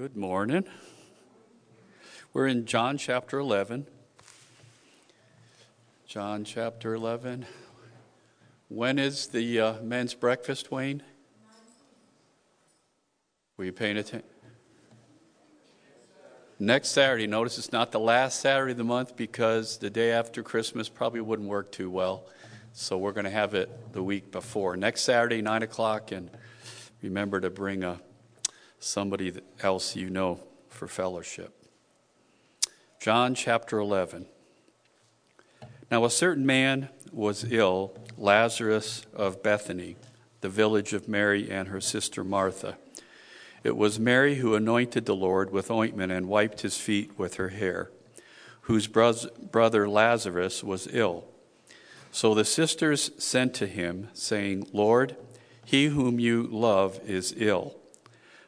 Good morning. We're in John chapter 11. John chapter 11. When is the uh, men's breakfast, Wayne? Were you paying attention? Next Saturday. Notice it's not the last Saturday of the month because the day after Christmas probably wouldn't work too well. So we're going to have it the week before. Next Saturday, 9 o'clock, and remember to bring a somebody else you know for fellowship. John chapter 11. Now, a certain man was ill, Lazarus of Bethany, the village of Mary and her sister Martha. It was Mary who anointed the Lord with ointment and wiped his feet with her hair, whose brother Lazarus was ill. So the sisters sent to him, saying, Lord, he whom you love is ill.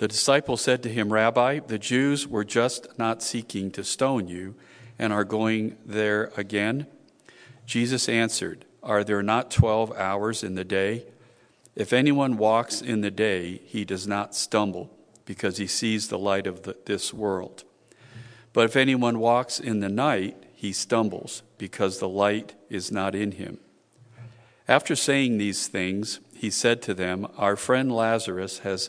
The disciple said to him, Rabbi, the Jews were just not seeking to stone you and are going there again. Jesus answered, Are there not twelve hours in the day? If anyone walks in the day, he does not stumble, because he sees the light of the, this world. But if anyone walks in the night, he stumbles, because the light is not in him. After saying these things, he said to them, Our friend Lazarus has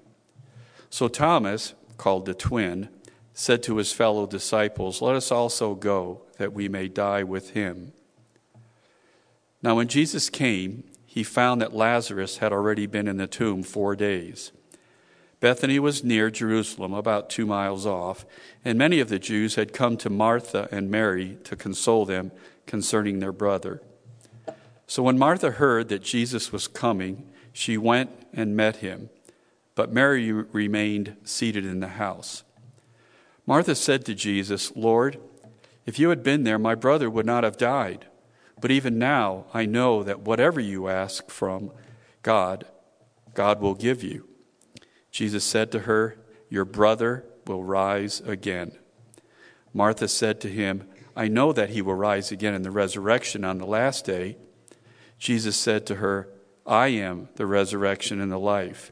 So Thomas, called the twin, said to his fellow disciples, Let us also go, that we may die with him. Now, when Jesus came, he found that Lazarus had already been in the tomb four days. Bethany was near Jerusalem, about two miles off, and many of the Jews had come to Martha and Mary to console them concerning their brother. So when Martha heard that Jesus was coming, she went and met him but Mary remained seated in the house. Martha said to Jesus, Lord, if you had been there, my brother would not have died. But even now, I know that whatever you ask from God, God will give you. Jesus said to her, Your brother will rise again. Martha said to him, I know that he will rise again in the resurrection on the last day. Jesus said to her, I am the resurrection and the life.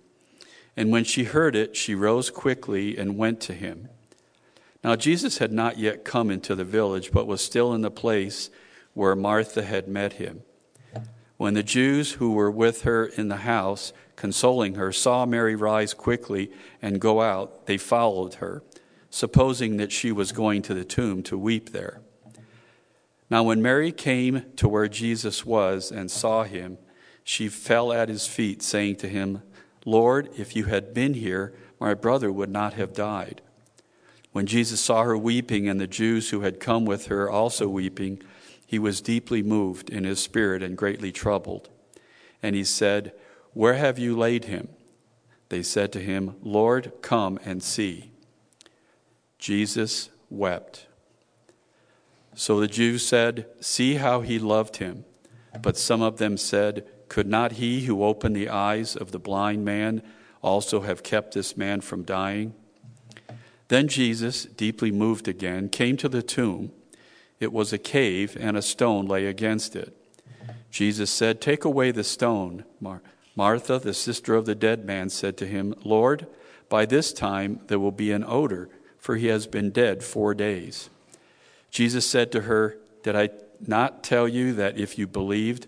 And when she heard it, she rose quickly and went to him. Now, Jesus had not yet come into the village, but was still in the place where Martha had met him. When the Jews who were with her in the house, consoling her, saw Mary rise quickly and go out, they followed her, supposing that she was going to the tomb to weep there. Now, when Mary came to where Jesus was and saw him, she fell at his feet, saying to him, Lord, if you had been here, my brother would not have died. When Jesus saw her weeping and the Jews who had come with her also weeping, he was deeply moved in his spirit and greatly troubled. And he said, Where have you laid him? They said to him, Lord, come and see. Jesus wept. So the Jews said, See how he loved him. But some of them said, could not he who opened the eyes of the blind man also have kept this man from dying? Then Jesus, deeply moved again, came to the tomb. it was a cave, and a stone lay against it. Jesus said, Take away the stone. Mar- Martha, the sister of the dead man, said to him, Lord, by this time there will be an odor, for he has been dead four days. Jesus said to her, Did I not tell you that if you believed,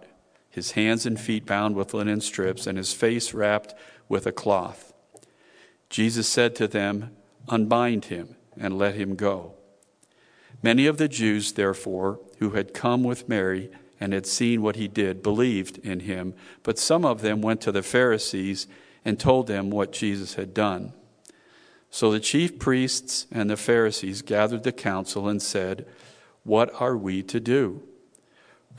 his hands and feet bound with linen strips, and his face wrapped with a cloth. Jesus said to them, Unbind him and let him go. Many of the Jews, therefore, who had come with Mary and had seen what he did, believed in him, but some of them went to the Pharisees and told them what Jesus had done. So the chief priests and the Pharisees gathered the council and said, What are we to do?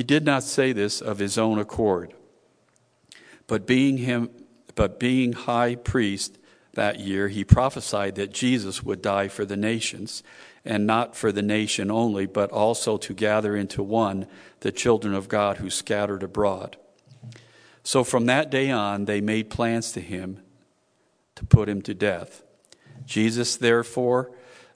He did not say this of his own accord, but being him but being high priest that year, he prophesied that Jesus would die for the nations, and not for the nation only, but also to gather into one the children of God who scattered abroad. So from that day on, they made plans to him to put him to death. Jesus, therefore,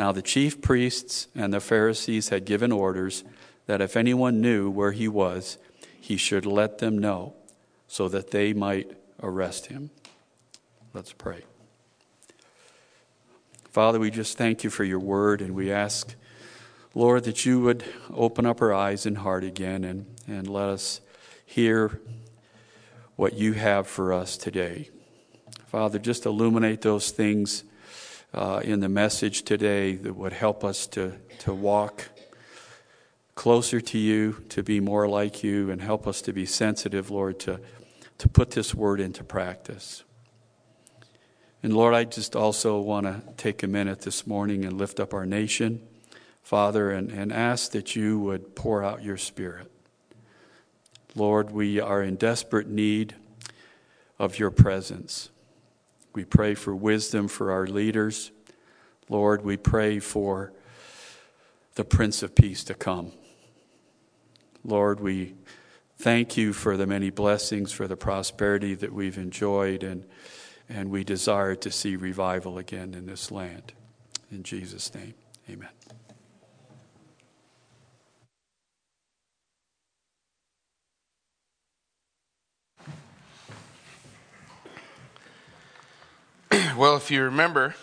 Now the chief priests and the Pharisees had given orders that if anyone knew where he was, he should let them know, so that they might arrest him. Let's pray. Father, we just thank you for your word, and we ask, Lord, that you would open up our eyes and heart again and, and let us hear what you have for us today. Father, just illuminate those things uh, in the message today that would help us to, to walk closer to you, to be more like you, and help us to be sensitive, Lord, to, to put this word into practice. And Lord, I just also want to take a minute this morning and lift up our nation, Father, and, and ask that you would pour out your Spirit. Lord, we are in desperate need of your presence. We pray for wisdom for our leaders. Lord, we pray for the Prince of Peace to come. Lord, we thank you for the many blessings, for the prosperity that we've enjoyed, and and we desire to see revival again in this land. In Jesus' name, amen. Well, if you remember,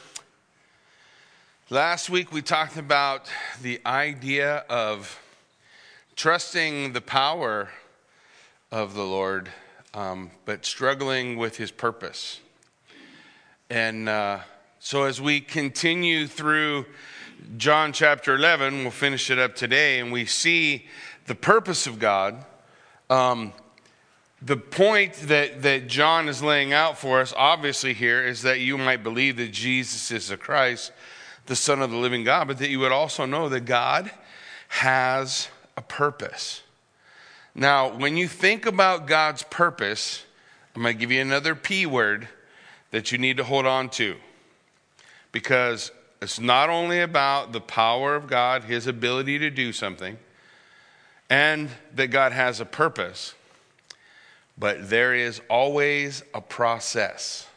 last week we talked about the idea of trusting the power of the Lord, um, but struggling with his purpose. And uh, so, as we continue through John chapter 11, we'll finish it up today, and we see the purpose of God. Um, the point that, that John is laying out for us, obviously, here is that you might believe that Jesus is the Christ, the Son of the living God, but that you would also know that God has a purpose. Now, when you think about God's purpose, I'm going to give you another P word that you need to hold on to. Because it's not only about the power of God, his ability to do something, and that God has a purpose, but there is always a process.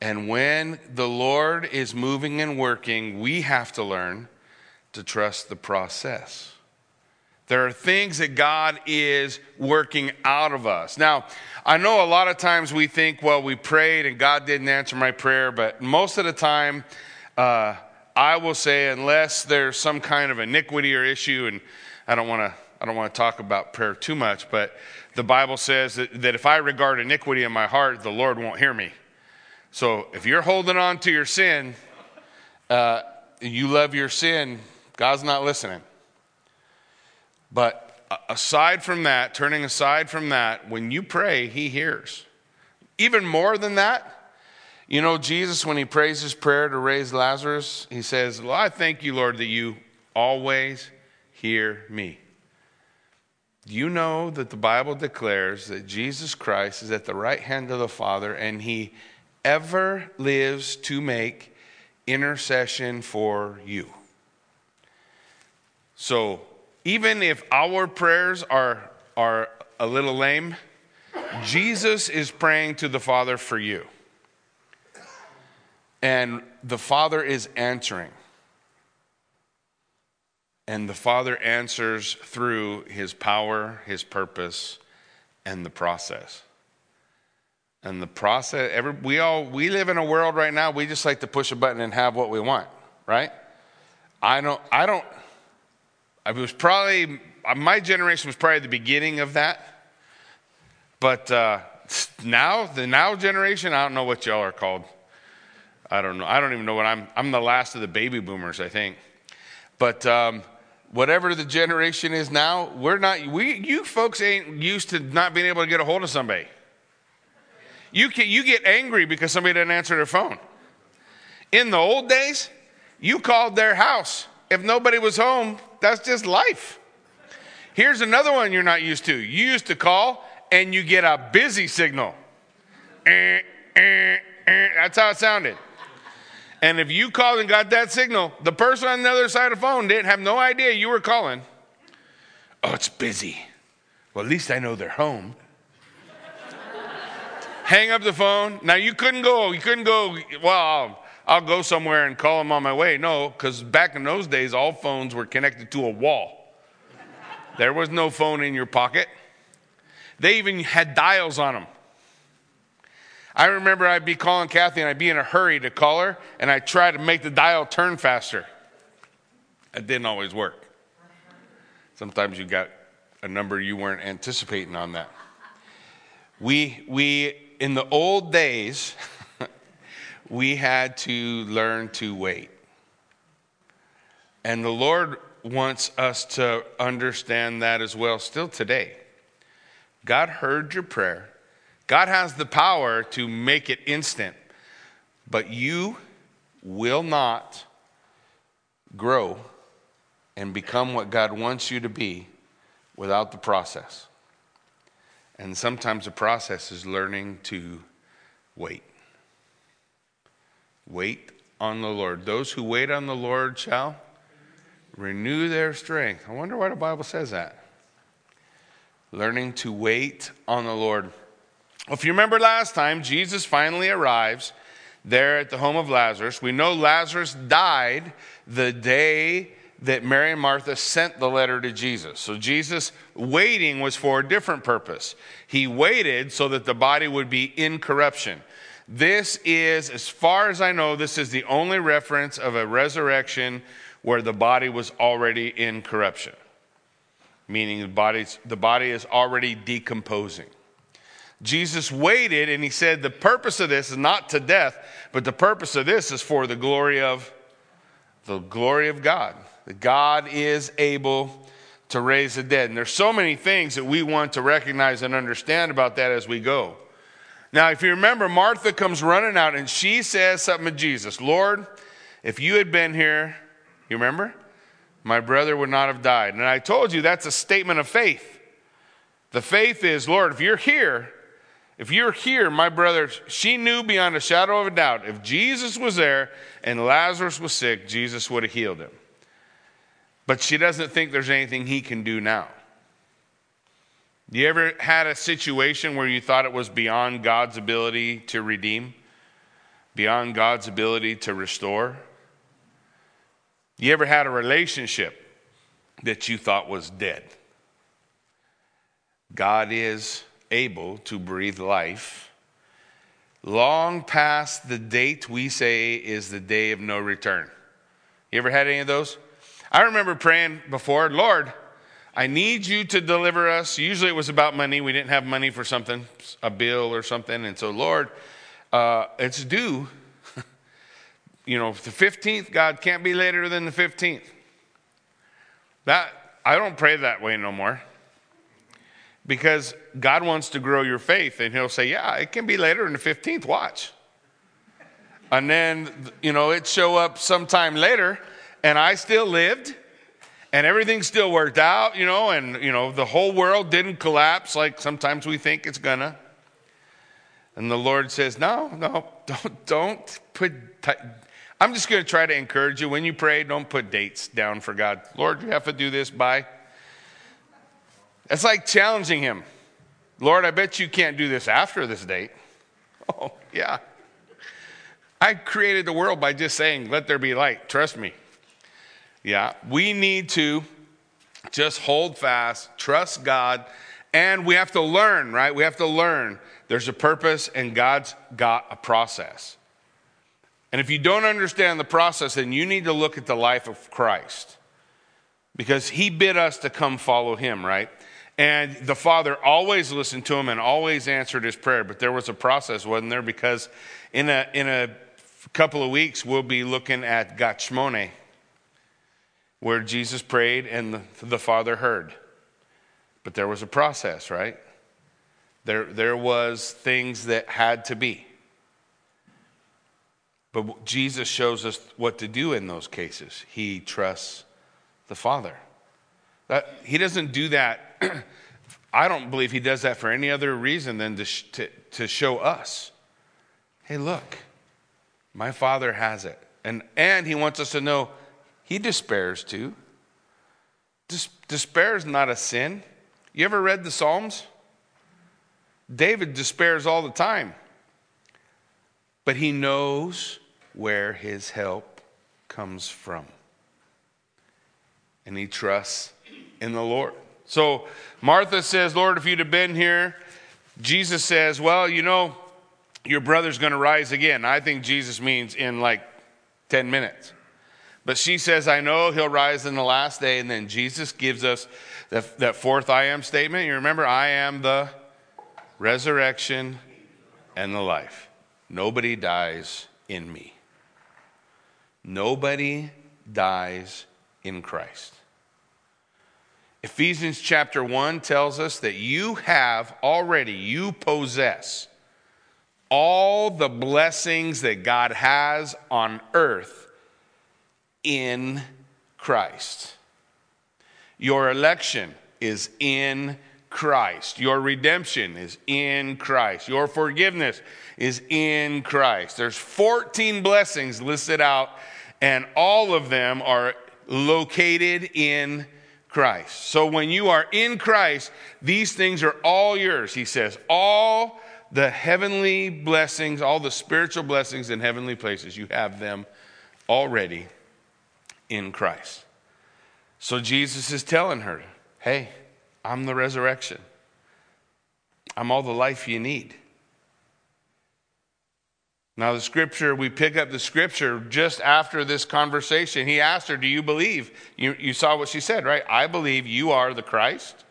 And when the Lord is moving and working, we have to learn to trust the process. There are things that God is working out of us. Now, I know a lot of times we think, well, we prayed and God didn't answer my prayer, but most of the time, uh, I will say, unless there's some kind of iniquity or issue, and I don't want to, I don't want to talk about prayer too much, but the Bible says that, that if I regard iniquity in my heart, the Lord won't hear me. So if you're holding on to your sin, uh, you love your sin, God's not listening. But aside from that, turning aside from that, when you pray, He hears. Even more than that, you know, Jesus, when He prays His prayer to raise Lazarus, He says, Well, I thank you, Lord, that you always hear me. You know that the Bible declares that Jesus Christ is at the right hand of the Father and He ever lives to make intercession for you? So, even if our prayers are, are a little lame, Jesus is praying to the Father for you. And the Father is answering. And the Father answers through his power, his purpose, and the process. And the process, every, we all we live in a world right now, we just like to push a button and have what we want, right? I don't I don't I was probably, my generation was probably the beginning of that. But uh, now, the now generation, I don't know what y'all are called. I don't know. I don't even know what I'm. I'm the last of the baby boomers, I think. But um, whatever the generation is now, we're not. We, you folks ain't used to not being able to get a hold of somebody. You can, you get angry because somebody didn't answer their phone. In the old days, you called their house. If nobody was home, that's just life. Here's another one you're not used to. You used to call and you get a busy signal. Eh, eh, eh. That's how it sounded. And if you called and got that signal, the person on the other side of the phone didn't have no idea you were calling. Oh, it's busy. Well, at least I know they're home. Hang up the phone. Now you couldn't go. You couldn't go. Well, I'll go somewhere and call them on my way. No, because back in those days, all phones were connected to a wall. There was no phone in your pocket. They even had dials on them. I remember I'd be calling Kathy and I'd be in a hurry to call her, and I'd try to make the dial turn faster. It didn't always work. Sometimes you got a number you weren't anticipating on that. We, we in the old days, we had to learn to wait. And the Lord wants us to understand that as well, still today. God heard your prayer. God has the power to make it instant, but you will not grow and become what God wants you to be without the process. And sometimes the process is learning to wait. Wait on the Lord. Those who wait on the Lord shall renew their strength. I wonder why the Bible says that. Learning to wait on the Lord. If you remember last time, Jesus finally arrives there at the home of Lazarus. We know Lazarus died the day that Mary and Martha sent the letter to Jesus. So Jesus waiting was for a different purpose. He waited so that the body would be in corruption. This is, as far as I know, this is the only reference of a resurrection where the body was already in corruption, meaning the, body's, the body is already decomposing. Jesus waited and he said, The purpose of this is not to death, but the purpose of this is for the glory of the glory of God. That God is able to raise the dead. And there's so many things that we want to recognize and understand about that as we go. Now, if you remember, Martha comes running out and she says something to Jesus Lord, if you had been here, you remember? My brother would not have died. And I told you that's a statement of faith. The faith is, Lord, if you're here, If you're here, my brother, she knew beyond a shadow of a doubt if Jesus was there and Lazarus was sick, Jesus would have healed him. But she doesn't think there's anything he can do now. You ever had a situation where you thought it was beyond God's ability to redeem? Beyond God's ability to restore? You ever had a relationship that you thought was dead? God is able to breathe life long past the date we say is the day of no return. You ever had any of those? I remember praying before, Lord, I need you to deliver us. Usually it was about money. We didn't have money for something, a bill or something. And so, Lord, uh, it's due. you know, the 15th, God can't be later than the 15th. That I don't pray that way no more because God wants to grow your faith, and He'll say, Yeah, it can be later in the 15th, watch. And then, you know, it show up sometime later, and I still lived, and everything still worked out, you know, and, you know, the whole world didn't collapse like sometimes we think it's gonna. And the Lord says, No, no, don't, don't put. T- I'm just to try to encourage you. When you pray, don't put dates down for God. Lord, you have to do this by it's like challenging him. Lord, I bet you can't do this after this date. Oh, yeah. I created the world by just saying, let there be light. Trust me. Yeah, we need to just hold fast, trust God, and we have to learn, right? We have to learn there's a purpose and God's got a process. And if you don't understand the process, then you need to look at the life of Christ because he bid us to come follow him, right? And the father always listened to him and always answered his prayer. But there was a process, wasn't there? Because in a, in a couple of weeks, we'll be looking at Gethsemane, where Jesus prayed and the, the father heard. But there was a process, right? There, there was things that had to be. But Jesus shows us what to do in those cases. He trusts the Father. That, he doesn't do that I don't believe he does that for any other reason than to, sh- to, to show us hey, look, my father has it. And, and he wants us to know he despairs too. Des- despair is not a sin. You ever read the Psalms? David despairs all the time, but he knows where his help comes from. And he trusts in the Lord. So Martha says, Lord, if you'd have been here, Jesus says, Well, you know, your brother's going to rise again. I think Jesus means in like 10 minutes. But she says, I know he'll rise in the last day. And then Jesus gives us that, that fourth I am statement. You remember, I am the resurrection and the life. Nobody dies in me. Nobody dies in Christ. Ephesians chapter 1 tells us that you have already, you possess all the blessings that God has on earth in Christ. Your election is in Christ. Your redemption is in Christ. Your forgiveness is in Christ. There's 14 blessings listed out, and all of them are located in Christ. So when you are in Christ, these things are all yours, he says. All the heavenly blessings, all the spiritual blessings in heavenly places, you have them already in Christ. So Jesus is telling her, hey, I'm the resurrection. I'm all the life you need. Now, the scripture, we pick up the scripture just after this conversation. He asked her, Do you believe? You, you saw what she said, right? I believe you are the Christ,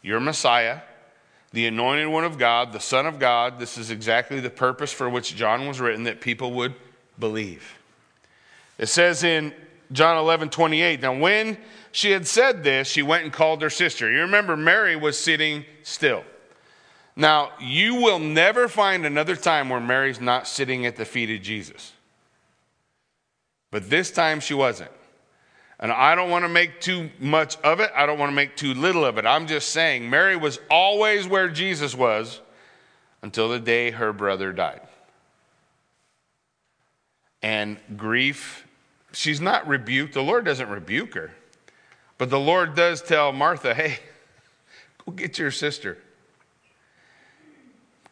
you're Messiah, the anointed one of God, the Son of God. This is exactly the purpose for which John was written, that people would believe. It says in John 11, 28, Now, when she had said this, she went and called her sister. You remember, Mary was sitting still. Now, you will never find another time where Mary's not sitting at the feet of Jesus. But this time she wasn't. And I don't want to make too much of it. I don't want to make too little of it. I'm just saying Mary was always where Jesus was until the day her brother died. And grief, she's not rebuked. The Lord doesn't rebuke her. But the Lord does tell Martha, hey, go get your sister.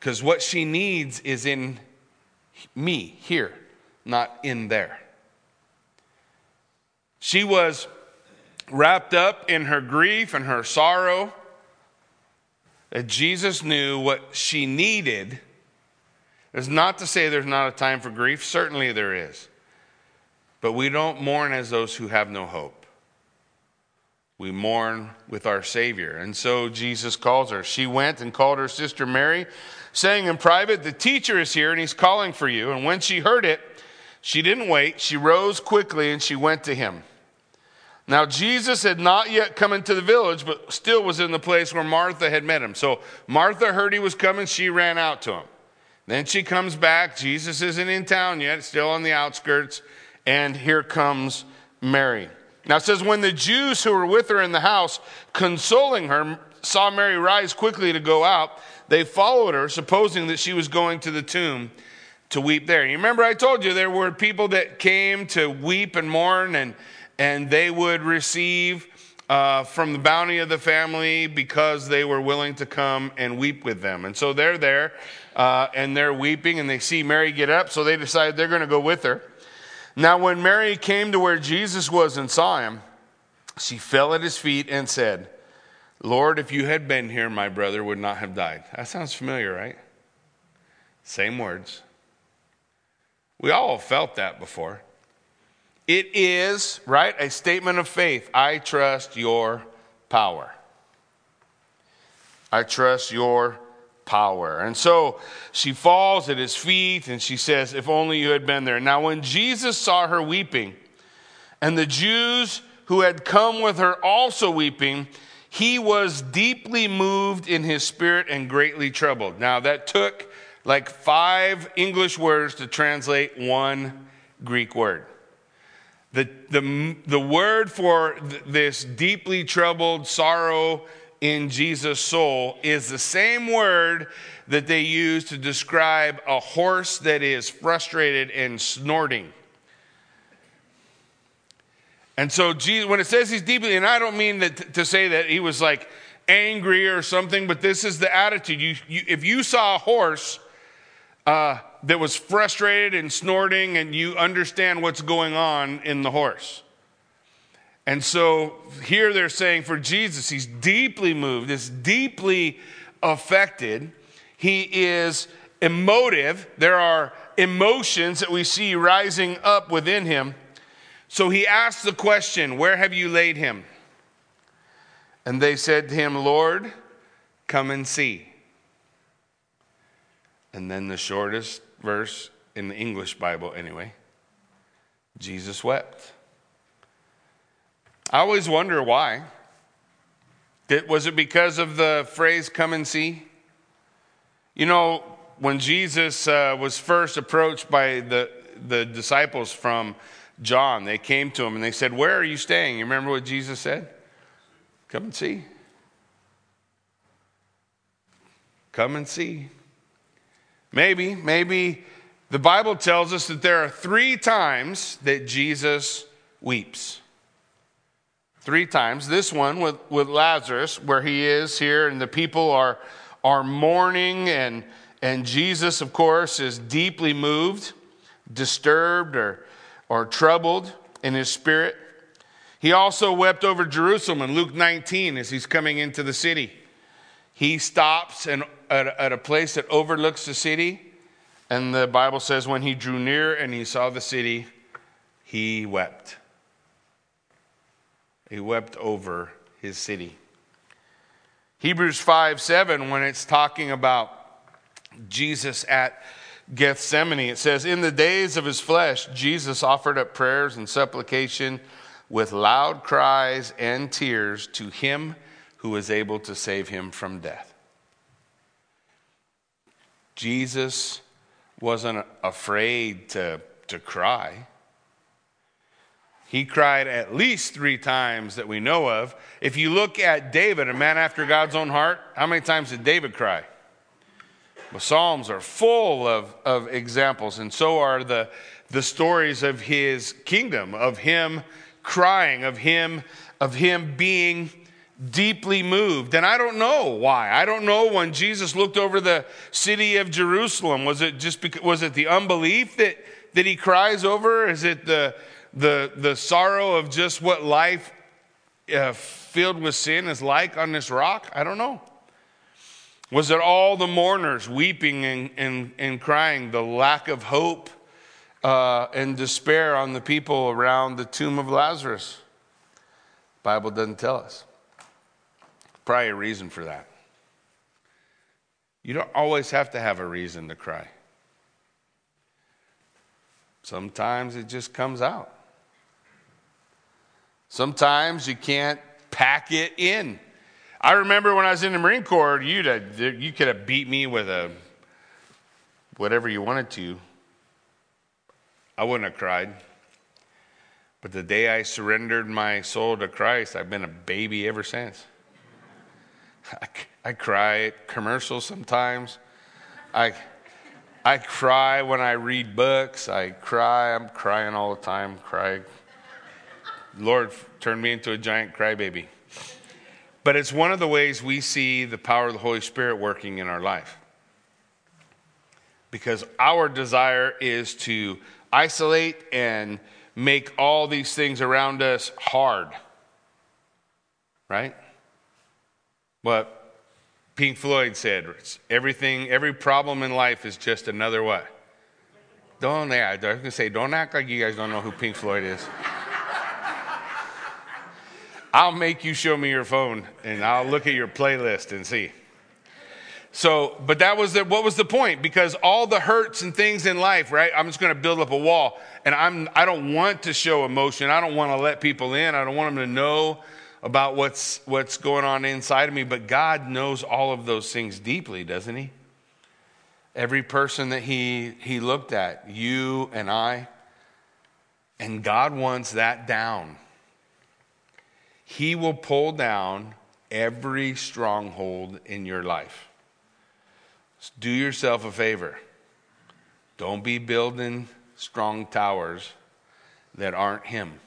Because what she needs is in me, here, not in there. She was wrapped up in her grief and her sorrow that Jesus knew what she needed. Is not to say there's not a time for grief, certainly there is. But we don't mourn as those who have no hope. We mourn with our Savior. And so Jesus calls her. She went and called her sister Mary, saying in private, The teacher is here and he's calling for you. And when she heard it, she didn't wait. She rose quickly and she went to him. Now, Jesus had not yet come into the village, but still was in the place where Martha had met him. So Martha heard he was coming. She ran out to him. Then she comes back. Jesus isn't in town yet, still on the outskirts. And here comes Mary. Now it says, when the Jews who were with her in the house, consoling her, saw Mary rise quickly to go out, they followed her, supposing that she was going to the tomb to weep there. You remember I told you there were people that came to weep and mourn, and, and they would receive uh, from the bounty of the family because they were willing to come and weep with them. And so they're there, uh, and they're weeping, and they see Mary get up, so they decide they're going to go with her. Now, when Mary came to where Jesus was and saw him, she fell at his feet and said, Lord, if you had been here, my brother would not have died. That sounds familiar, right? Same words. We all felt that before. It is, right, a statement of faith. I trust your power. I trust your power. And so she falls at his feet and she says, If only you had been there. Now, when Jesus saw her weeping, and the Jews who had come with her also weeping, he was deeply moved in his spirit and greatly troubled. Now, that took like five English words to translate one Greek word. The, the, the word for this deeply troubled sorrow in Jesus' soul is the same word that they use to describe a horse that is frustrated and snorting. And so, Jesus, when it says he's deeply, and I don't mean that to say that he was like angry or something, but this is the attitude. You, you, if you saw a horse uh, that was frustrated and snorting, and you understand what's going on in the horse, and so here they're saying for Jesus, he's deeply moved, is deeply affected. He is emotive. There are emotions that we see rising up within him. So he asks the question, Where have you laid him? And they said to him, Lord, come and see. And then the shortest verse in the English Bible, anyway Jesus wept. I always wonder why. Did, was it because of the phrase, come and see? You know, when Jesus uh, was first approached by the, the disciples from John, they came to him and they said, Where are you staying? You remember what Jesus said? Come and see. Come and see. Maybe, maybe the Bible tells us that there are three times that Jesus weeps. Three times. This one with, with Lazarus, where he is here, and the people are, are mourning, and, and Jesus, of course, is deeply moved, disturbed, or, or troubled in his spirit. He also wept over Jerusalem in Luke 19 as he's coming into the city. He stops and, at, at a place that overlooks the city, and the Bible says, when he drew near and he saw the city, he wept. He wept over his city. Hebrews 5 7, when it's talking about Jesus at Gethsemane, it says, In the days of his flesh, Jesus offered up prayers and supplication with loud cries and tears to him who was able to save him from death. Jesus wasn't afraid to, to cry. He cried at least three times that we know of. If you look at David, a man after God's own heart, how many times did David cry? The Psalms are full of, of examples, and so are the, the stories of his kingdom, of him crying, of him, of him being deeply moved. And I don't know why. I don't know when Jesus looked over the city of Jerusalem. Was it just because, was it the unbelief that, that he cries over? Is it the, the, the sorrow of just what life uh, filled with sin is like on this rock? I don't know. Was it all the mourners weeping and, and, and crying, the lack of hope uh, and despair on the people around the tomb of Lazarus? Bible doesn't tell us. Probably a reason for that. You don't always have to have a reason to cry. Sometimes it just comes out. Sometimes you can't pack it in. I remember when I was in the Marine Corps, you'd have, you could have beat me with a whatever you wanted to. I wouldn't have cried. But the day I surrendered my soul to Christ, I've been a baby ever since. I, I cry at commercials sometimes. I, I cry when I read books. I cry. I'm crying all the time. Cry. Lord turned me into a giant crybaby. But it's one of the ways we see the power of the Holy Spirit working in our life. Because our desire is to isolate and make all these things around us hard. Right? What Pink Floyd said everything, every problem in life is just another what? Don't, yeah, I was going to say, don't act like you guys don't know who Pink Floyd is. I'll make you show me your phone and I'll look at your playlist and see. So, but that was the, what was the point? Because all the hurts and things in life, right? I'm just going to build up a wall, and I'm I don't want to show emotion. I don't want to let people in. I don't want them to know about what's what's going on inside of me. But God knows all of those things deeply, doesn't He? Every person that He He looked at, you and I, and God wants that down. He will pull down every stronghold in your life. Do yourself a favor. Don't be building strong towers that aren't Him.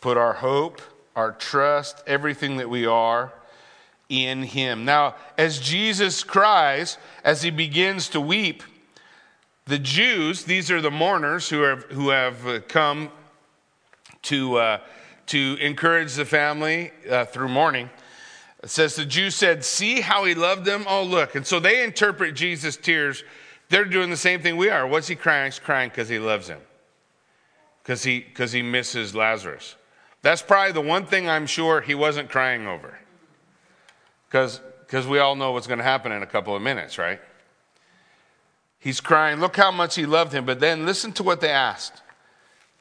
Put our hope, our trust, everything that we are in Him. Now, as Jesus cries, as He begins to weep, the Jews, these are the mourners who have, who have come to. Uh, to encourage the family uh, through mourning. It says the Jews said, See how he loved them? Oh, look. And so they interpret Jesus' tears. They're doing the same thing we are. What's he crying? He's crying because he loves him, because he, cause he misses Lazarus. That's probably the one thing I'm sure he wasn't crying over. Because we all know what's going to happen in a couple of minutes, right? He's crying, Look how much he loved him. But then listen to what they asked.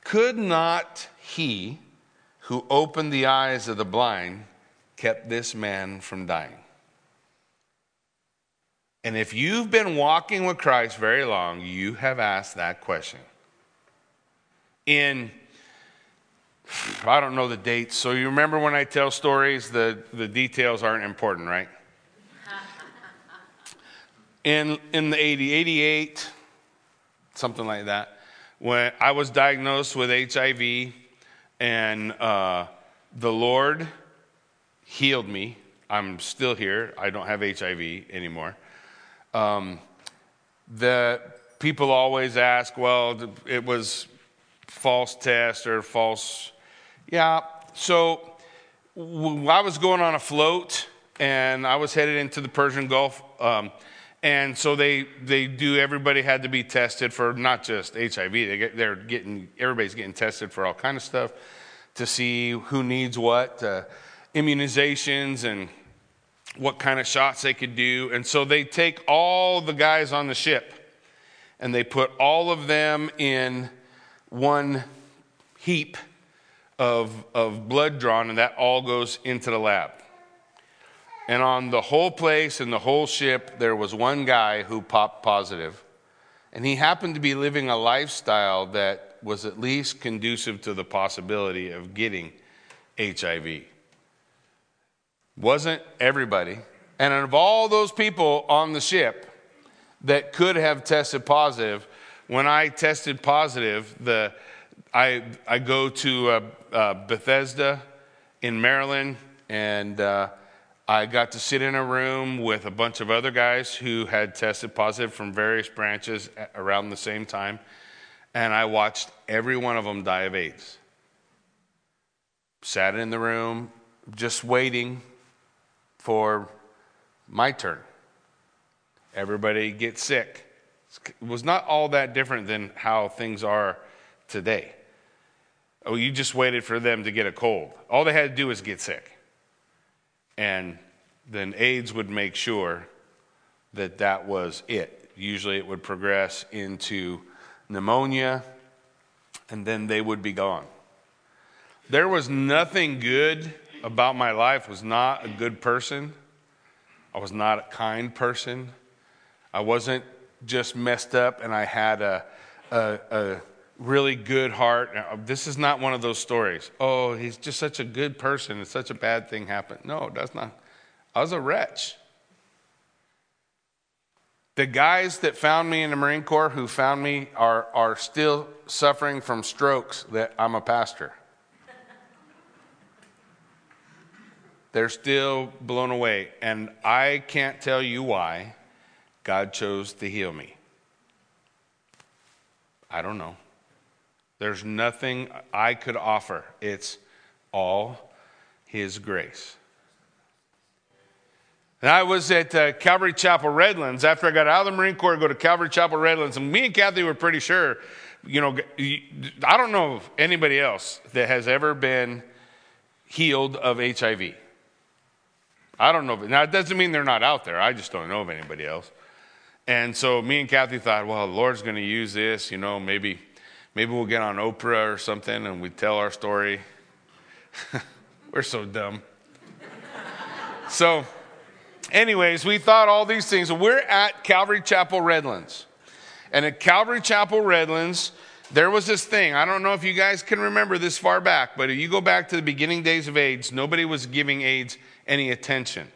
Could not he who opened the eyes of the blind, kept this man from dying. And if you've been walking with Christ very long, you have asked that question. In, I don't know the dates, so you remember when I tell stories, the, the details aren't important, right? in, in the 80, 88, something like that, when I was diagnosed with HIV, and uh, the Lord healed me. I'm still here. I don't have HIV anymore. Um, the people always ask, well, it was false test or false. Yeah. So I was going on a float and I was headed into the Persian Gulf. Um, and so they, they do, everybody had to be tested for not just HIV, they get, they're getting, everybody's getting tested for all kind of stuff to see who needs what, uh, immunizations and what kind of shots they could do. And so they take all the guys on the ship and they put all of them in one heap of, of blood drawn, and that all goes into the lab. And on the whole place and the whole ship, there was one guy who popped positive. And he happened to be living a lifestyle that was at least conducive to the possibility of getting HIV. Wasn't everybody. And of all those people on the ship that could have tested positive, when I tested positive, the, I, I go to uh, uh, Bethesda in Maryland, and uh, I got to sit in a room with a bunch of other guys who had tested positive from various branches around the same time, and I watched every one of them die of AIDS. Sat in the room, just waiting for my turn. Everybody gets sick. It was not all that different than how things are today. Oh, you just waited for them to get a cold. All they had to do was get sick. And then AIDS would make sure that that was it. Usually it would progress into pneumonia, and then they would be gone. There was nothing good about my life, was not a good person. I was not a kind person. I wasn't just messed up and I had a, a, a really good heart. Uh, this is not one of those stories. Oh, he's just such a good person and such a bad thing happened. No, that's not. I was a wretch. The guys that found me in the Marine Corps who found me are, are still suffering from strokes that I'm a pastor. They're still blown away. And I can't tell you why God chose to heal me. I don't know. There's nothing I could offer. It's all His grace. And I was at uh, Calvary Chapel Redlands after I got out of the Marine Corps. I go to Calvary Chapel Redlands, and me and Kathy were pretty sure. You know, I don't know of anybody else that has ever been healed of HIV. I don't know. Now, it doesn't mean they're not out there. I just don't know of anybody else. And so me and Kathy thought, well, the Lord's going to use this. You know, maybe, maybe we'll get on Oprah or something and we tell our story. We're so dumb. so, anyways, we thought all these things. We're at Calvary Chapel Redlands. And at Calvary Chapel Redlands, there was this thing. I don't know if you guys can remember this far back, but if you go back to the beginning days of AIDS, nobody was giving AIDS any attention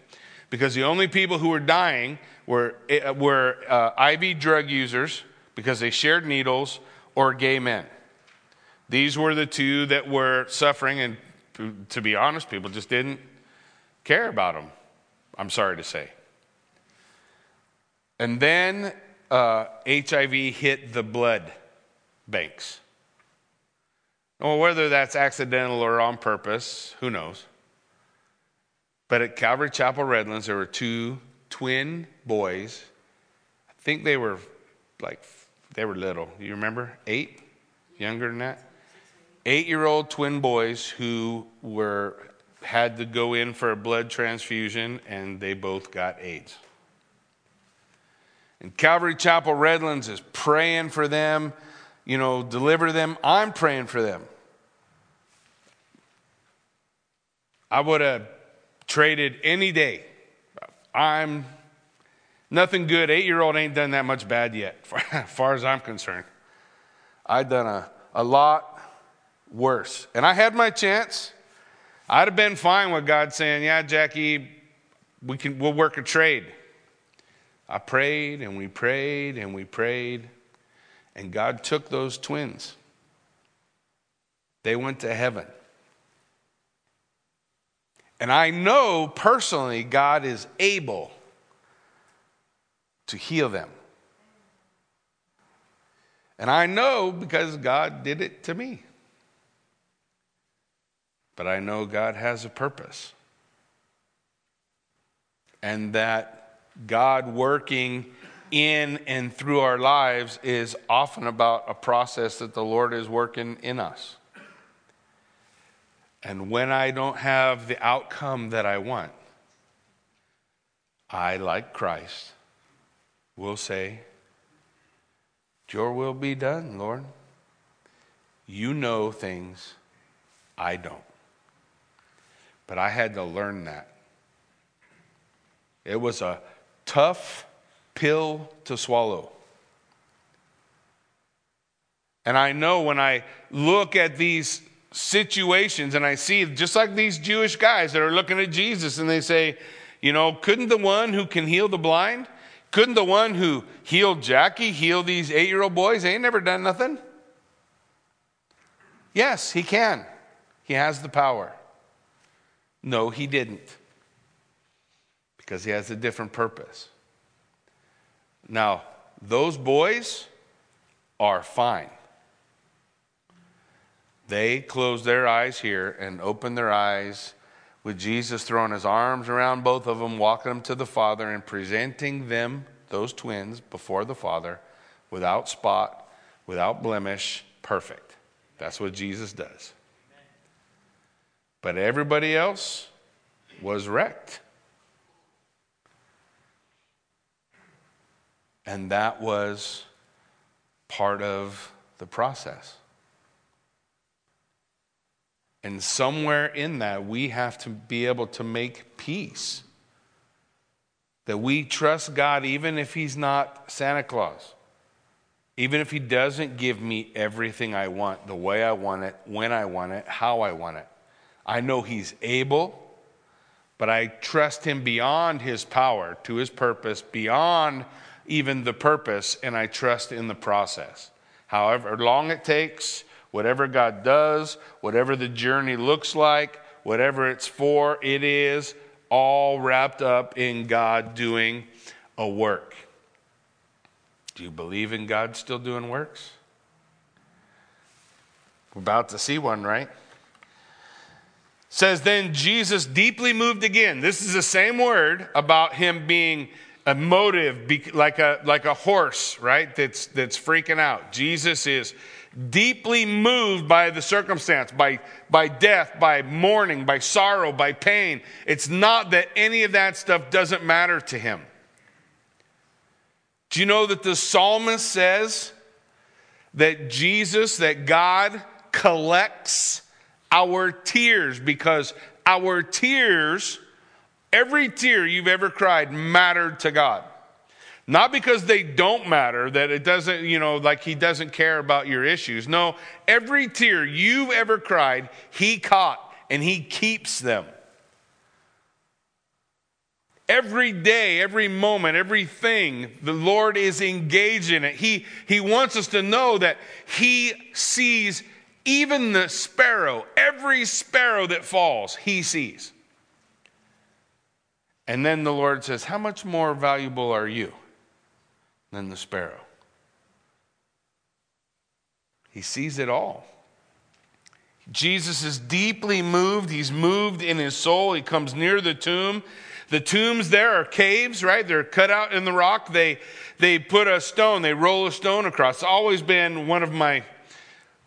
because the only people who were dying were, eh, were uh, IV drug users because they shared needles or gay men. These were the two that were suffering, and to be honest, people just didn't care about them, I'm sorry to say. And then uh, HIV hit the blood banks. Well, whether that's accidental or on purpose, who knows? But at Calvary Chapel Redlands, there were two twin boys. I think they were like, they were little. You remember? Eight? Younger than that? Eight year old twin boys who were, had to go in for a blood transfusion and they both got AIDS. And Calvary Chapel Redlands is praying for them, you know, deliver them. I'm praying for them. I would have traded any day. I'm nothing good. Eight year old ain't done that much bad yet, far as I'm concerned. I'd done a, a lot worse. And I had my chance. I'd have been fine with God saying, Yeah, Jackie, we can, we'll work a trade. I prayed and we prayed and we prayed, and God took those twins. They went to heaven. And I know personally God is able to heal them. And I know because God did it to me. But I know God has a purpose. And that God working in and through our lives is often about a process that the Lord is working in us. And when I don't have the outcome that I want, I, like Christ, will say, Your will be done, Lord. You know things I don't. But I had to learn that. It was a tough pill to swallow. And I know when I look at these situations and I see just like these Jewish guys that are looking at Jesus and they say, You know, couldn't the one who can heal the blind, couldn't the one who healed Jackie heal these eight year old boys? They ain't never done nothing. Yes, he can. He has the power. No, he didn't. Because he has a different purpose. Now, those boys are fine. They closed their eyes here and opened their eyes with Jesus throwing his arms around both of them, walking them to the Father, and presenting them, those twins, before the Father without spot, without blemish, perfect. That's what Jesus does. But everybody else was wrecked. And that was part of the process. And somewhere in that, we have to be able to make peace. That we trust God even if He's not Santa Claus. Even if He doesn't give me everything I want, the way I want it, when I want it, how I want it. I know He's able, but I trust Him beyond His power to His purpose, beyond even the purpose, and I trust in the process. However long it takes, Whatever God does, whatever the journey looks like, whatever it's for, it is all wrapped up in God doing a work. Do you believe in God still doing works? We're about to see one, right? Says then Jesus deeply moved again. This is the same word about him being a motive, like a like a horse, right? That's that's freaking out. Jesus is deeply moved by the circumstance, by, by death, by mourning, by sorrow, by pain. It's not that any of that stuff doesn't matter to him. Do you know that the psalmist says that Jesus, that God collects our tears because our tears, every tear you've ever cried, mattered to God. Not because they don't matter, that it doesn't, you know, like he doesn't care about your issues. No, every tear you've ever cried, he caught and he keeps them. Every day, every moment, everything, the Lord is engaged in it. He, he wants us to know that He sees even the sparrow, every sparrow that falls, He sees. And then the Lord says, How much more valuable are you? Than the sparrow. He sees it all. Jesus is deeply moved. He's moved in his soul. He comes near the tomb. The tombs there are caves, right? They're cut out in the rock. They, they put a stone, they roll a stone across. It's always been one of my,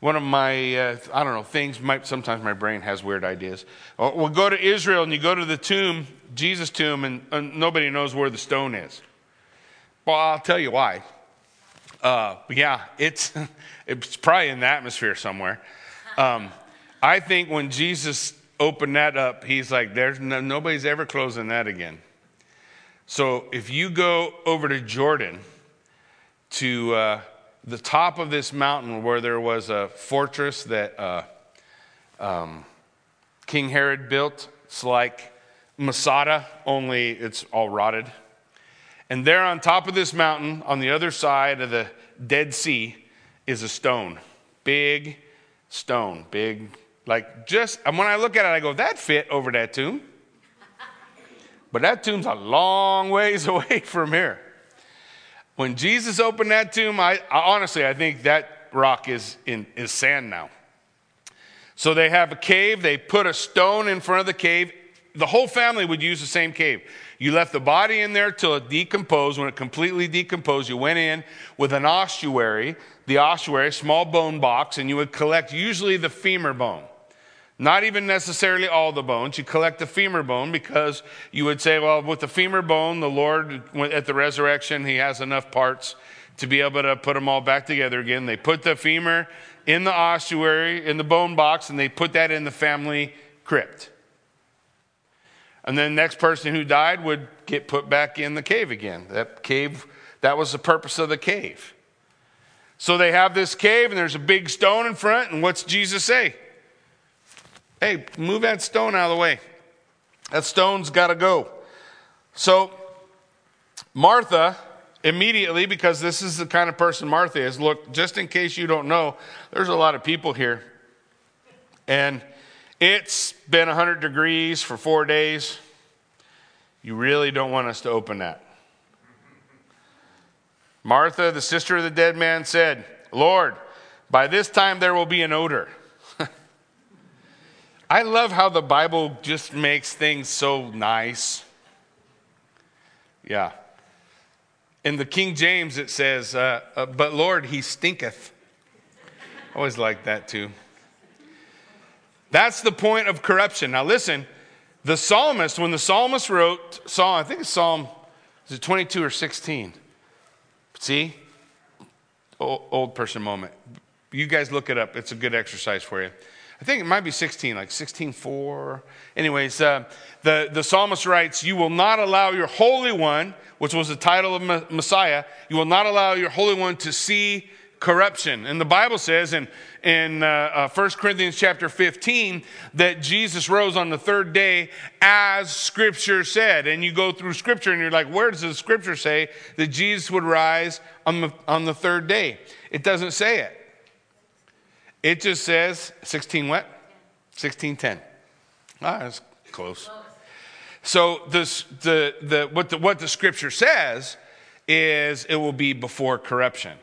one of my, uh, I don't know, things. My, sometimes my brain has weird ideas. We'll go to Israel and you go to the tomb, Jesus' tomb, and, and nobody knows where the stone is. Well, I'll tell you why. Uh, yeah, it's, it's probably in the atmosphere somewhere. Um, I think when Jesus opened that up, he's like, "There's no, nobody's ever closing that again." So if you go over to Jordan, to uh, the top of this mountain where there was a fortress that uh, um, King Herod built, it's like Masada, only it's all rotted. And there on top of this mountain, on the other side of the Dead Sea, is a stone. Big stone. Big, like just, and when I look at it, I go, that fit over that tomb. But that tomb's a long ways away from here. When Jesus opened that tomb, I, I honestly, I think that rock is, in, is sand now. So they have a cave, they put a stone in front of the cave. The whole family would use the same cave. You left the body in there till it decomposed. When it completely decomposed, you went in with an ossuary, the ossuary, small bone box, and you would collect usually the femur bone. Not even necessarily all the bones. You collect the femur bone because you would say, well, with the femur bone, the Lord, at the resurrection, he has enough parts to be able to put them all back together again. They put the femur in the ossuary, in the bone box, and they put that in the family crypt. And then the next person who died would get put back in the cave again. That cave, that was the purpose of the cave. So they have this cave, and there's a big stone in front, and what's Jesus say? Hey, move that stone out of the way. That stone's got to go. So, Martha immediately, because this is the kind of person Martha is, look, just in case you don't know, there's a lot of people here. And it's been 100 degrees for four days. You really don't want us to open that. Martha, the sister of the dead man, said, Lord, by this time there will be an odor. I love how the Bible just makes things so nice. Yeah. In the King James, it says, uh, uh, But Lord, he stinketh. I always like that too. That's the point of corruption. Now, listen, the psalmist, when the psalmist wrote Psalm, I think it's Psalm, is it 22 or 16? See? Old person moment. You guys look it up. It's a good exercise for you. I think it might be 16, like 16.4. Anyways, uh, the, the psalmist writes, You will not allow your Holy One, which was the title of Messiah, you will not allow your Holy One to see corruption. And the Bible says in, in uh, uh, 1 Corinthians chapter 15 that Jesus rose on the third day as Scripture said. And you go through Scripture and you're like, where does the Scripture say that Jesus would rise on the, on the third day? It doesn't say it. It just says 16 what? 1610. Ah, that's close. So this, the, the, what, the, what the Scripture says is it will be before corruption.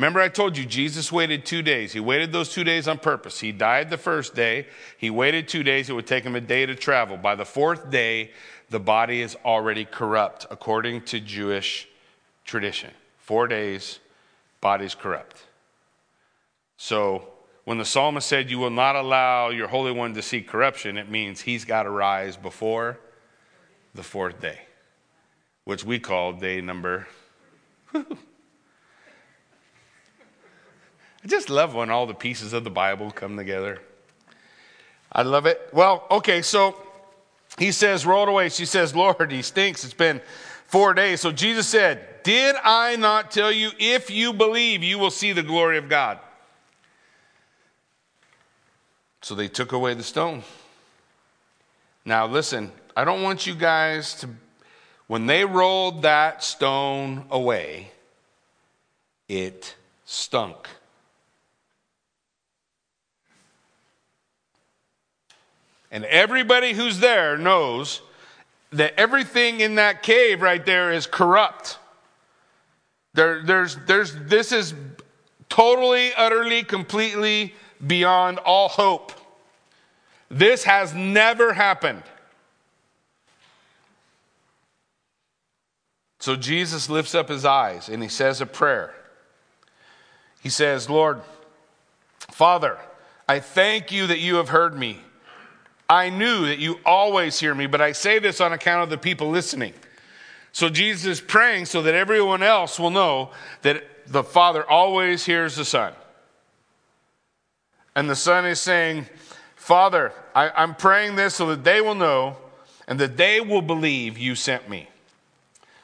Remember, I told you Jesus waited two days. He waited those two days on purpose. He died the first day. He waited two days. It would take him a day to travel. By the fourth day, the body is already corrupt, according to Jewish tradition. Four days, body's corrupt. So when the psalmist said, You will not allow your Holy One to see corruption, it means he's got to rise before the fourth day, which we call day number. I just love when all the pieces of the Bible come together. I love it. Well, okay, so he says, roll it away. She says, Lord, he stinks. It's been four days. So Jesus said, Did I not tell you, if you believe, you will see the glory of God? So they took away the stone. Now, listen, I don't want you guys to, when they rolled that stone away, it stunk. And everybody who's there knows that everything in that cave right there is corrupt. There, there's, there's, this is totally, utterly, completely beyond all hope. This has never happened. So Jesus lifts up his eyes and he says a prayer. He says, Lord, Father, I thank you that you have heard me. I knew that you always hear me, but I say this on account of the people listening. So Jesus is praying so that everyone else will know that the Father always hears the Son. And the Son is saying, Father, I, am praying this so that they will know and that they will believe you sent me.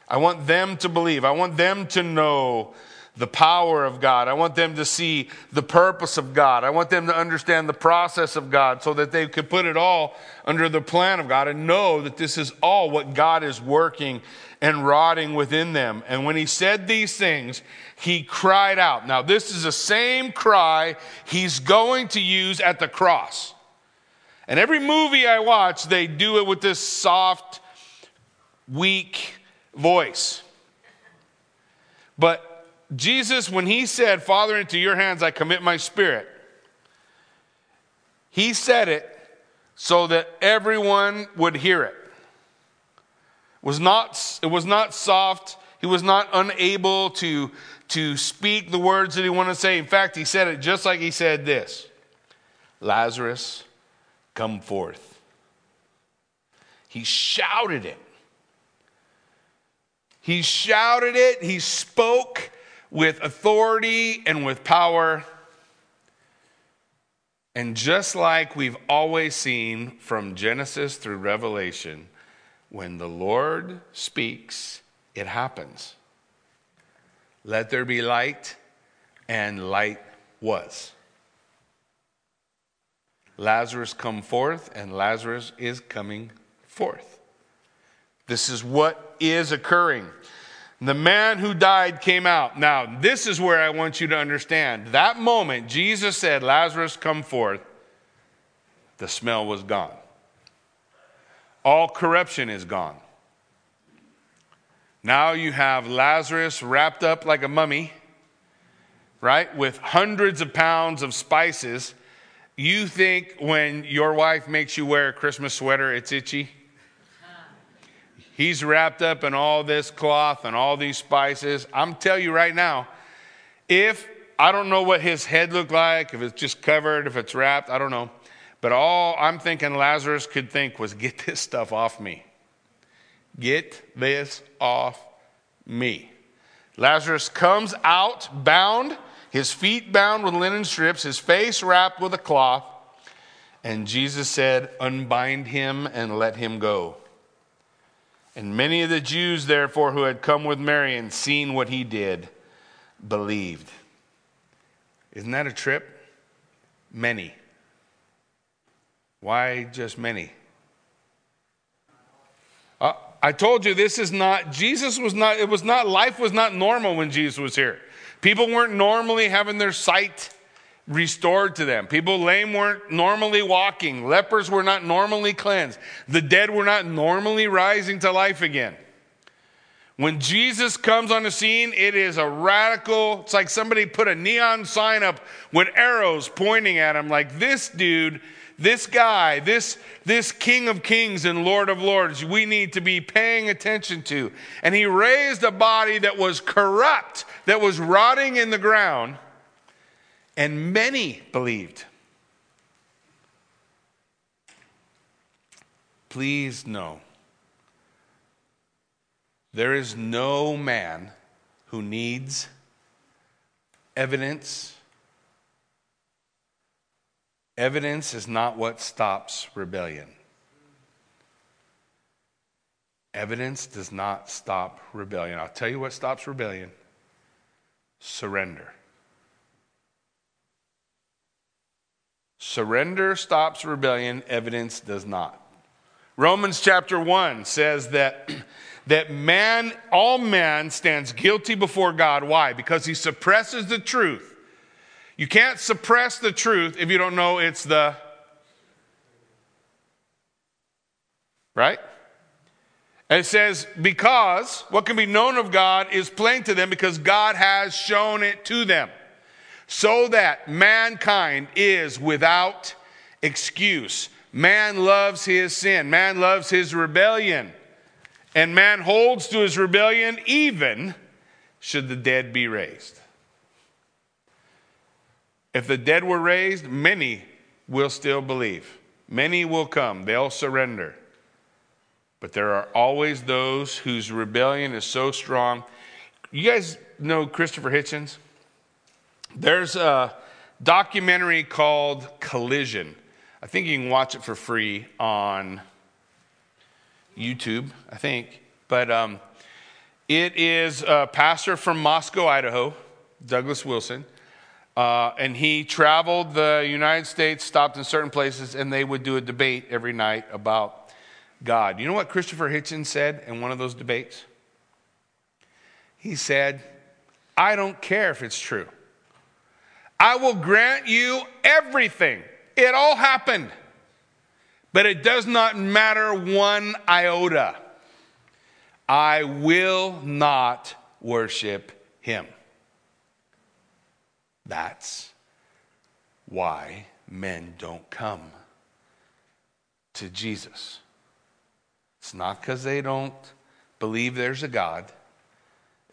I want them to believe. I want them to know the power of God. I want them to see the purpose of God. I want them to understand the process of God so that they could put it all under the plan of God and know that this is all what God is working and rotting within them. And when he said these things, he cried out. Now, this is the same cry he's going to use at the cross. And every movie I watch, they do it with this soft, weak voice. But Jesus, when he said, Father, into your hands I commit my spirit, he said it so that everyone would hear it. it was not, it was not soft. He was not unable to, to speak the words that he wanted to say. In fact, he said it just like he said this Lazarus, come forth. He shouted it. He shouted it. He spoke with authority and with power. And just like we've always seen from Genesis through Revelation, when the Lord speaks, it happens. Let there be light, and light was. Lazarus come forth, and Lazarus is coming forth. This is what is occurring. The man who died came out. Now, this is where I want you to understand. That moment, Jesus said, Lazarus, come forth. The smell was gone. All corruption is gone. Now you have Lazarus wrapped up like a mummy, right, with hundreds of pounds of spices. You think when your wife makes you wear a Christmas sweater, it's itchy? He's wrapped up in all this cloth and all these spices. I'm telling you right now, if I don't know what his head looked like, if it's just covered, if it's wrapped, I don't know. But all I'm thinking Lazarus could think was, get this stuff off me. Get this off me. Lazarus comes out bound, his feet bound with linen strips, his face wrapped with a cloth. And Jesus said, Unbind him and let him go. And many of the Jews, therefore, who had come with Mary and seen what he did, believed. Isn't that a trip? Many. Why just many? Uh, I told you this is not, Jesus was not, it was not, life was not normal when Jesus was here. People weren't normally having their sight restored to them. People lame weren't normally walking. Lepers were not normally cleansed. The dead were not normally rising to life again. When Jesus comes on the scene, it is a radical, it's like somebody put a neon sign up with arrows pointing at him, like this dude, this guy, this, this King of Kings and Lord of Lords, we need to be paying attention to. And he raised a body that was corrupt, that was rotting in the ground and many believed. Please know there is no man who needs evidence. Evidence is not what stops rebellion. Evidence does not stop rebellion. I'll tell you what stops rebellion surrender. Surrender stops rebellion, evidence does not. Romans chapter 1 says that, that man, all man stands guilty before God. Why? Because he suppresses the truth. You can't suppress the truth if you don't know it's the. Right? And it says, because what can be known of God is plain to them because God has shown it to them so that mankind is without excuse. Man loves his sin, man loves his rebellion, and man holds to his rebellion even should the dead be raised. If the dead were raised, many will still believe. Many will come, they'll surrender. But there are always those whose rebellion is so strong. You guys know Christopher Hitchens? There's a documentary called Collision. I think you can watch it for free on YouTube, I think. But um, it is a pastor from Moscow, Idaho, Douglas Wilson. Uh, and he traveled the United States, stopped in certain places, and they would do a debate every night about God. You know what Christopher Hitchens said in one of those debates? He said, I don't care if it's true. I will grant you everything. It all happened. But it does not matter one iota. I will not worship him. That's why men don't come to Jesus. It's not because they don't believe there's a God.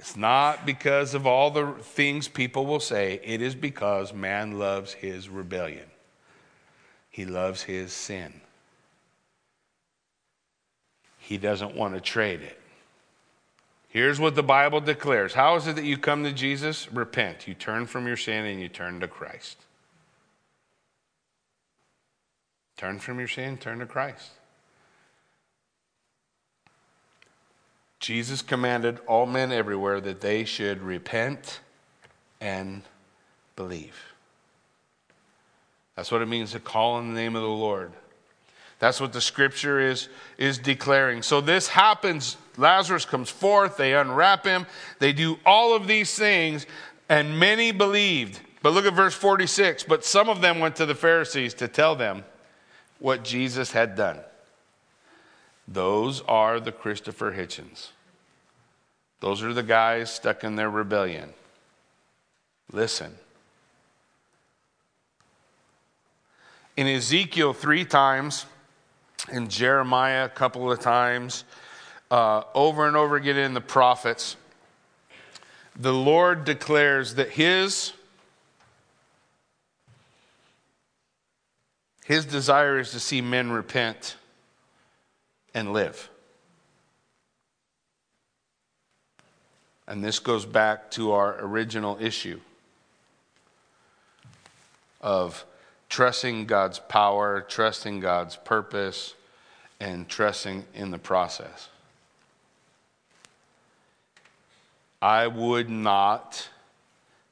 It's not because of all the things people will say, it is because man loves his rebellion. He loves his sin. He doesn't want to trade it. Here's what the Bible declares How is it that you come to Jesus? Repent. You turn from your sin and you turn to Christ. Turn from your sin, turn to Christ. Jesus commanded all men everywhere that they should repent and believe. That's what it means to call on the name of the Lord. That's what the scripture is, is declaring. So this happens. Lazarus comes forth, they unwrap him, they do all of these things, and many believed. But look at verse 46. But some of them went to the Pharisees to tell them what Jesus had done. Those are the Christopher Hitchens. Those are the guys stuck in their rebellion. Listen. In Ezekiel, three times, in Jeremiah, a couple of times, uh, over and over again in the prophets, the Lord declares that His His desire is to see men repent and live. And this goes back to our original issue of trusting God's power, trusting God's purpose, and trusting in the process. I would not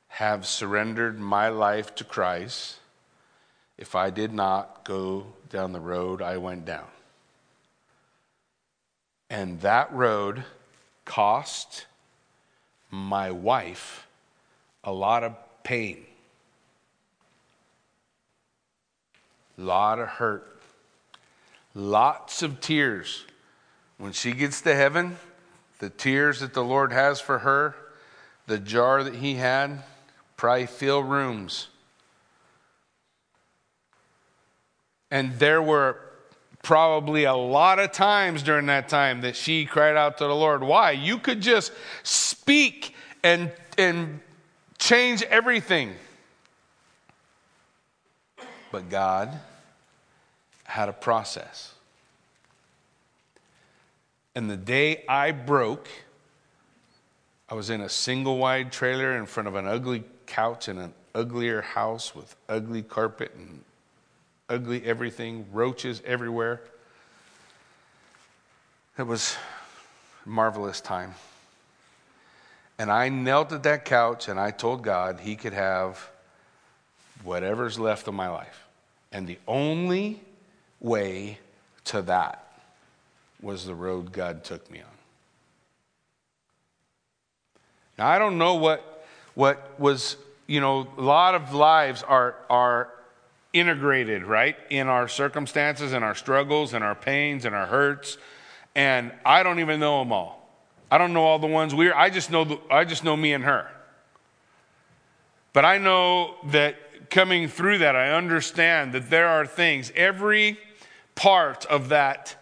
have surrendered my life to Christ if I did not go down the road I went down. And that road cost my wife a lot of pain, a lot of hurt, lots of tears. When she gets to heaven, the tears that the Lord has for her, the jar that He had, probably fill rooms. And there were probably a lot of times during that time that she cried out to the Lord. Why? You could just speak and, and change everything. But God had a process. And the day I broke, I was in a single wide trailer in front of an ugly couch in an uglier house with ugly carpet and ugly everything, roaches everywhere. It was a marvelous time. And I knelt at that couch and I told God he could have whatever's left of my life. And the only way to that was the road God took me on. Now, I don't know what, what was, you know, a lot of lives are, are integrated, right, in our circumstances and our struggles and our pains and our hurts. And I don't even know them all. I don't know all the ones we're, I just know, the, I just know me and her. But I know that coming through that, I understand that there are things, every part of that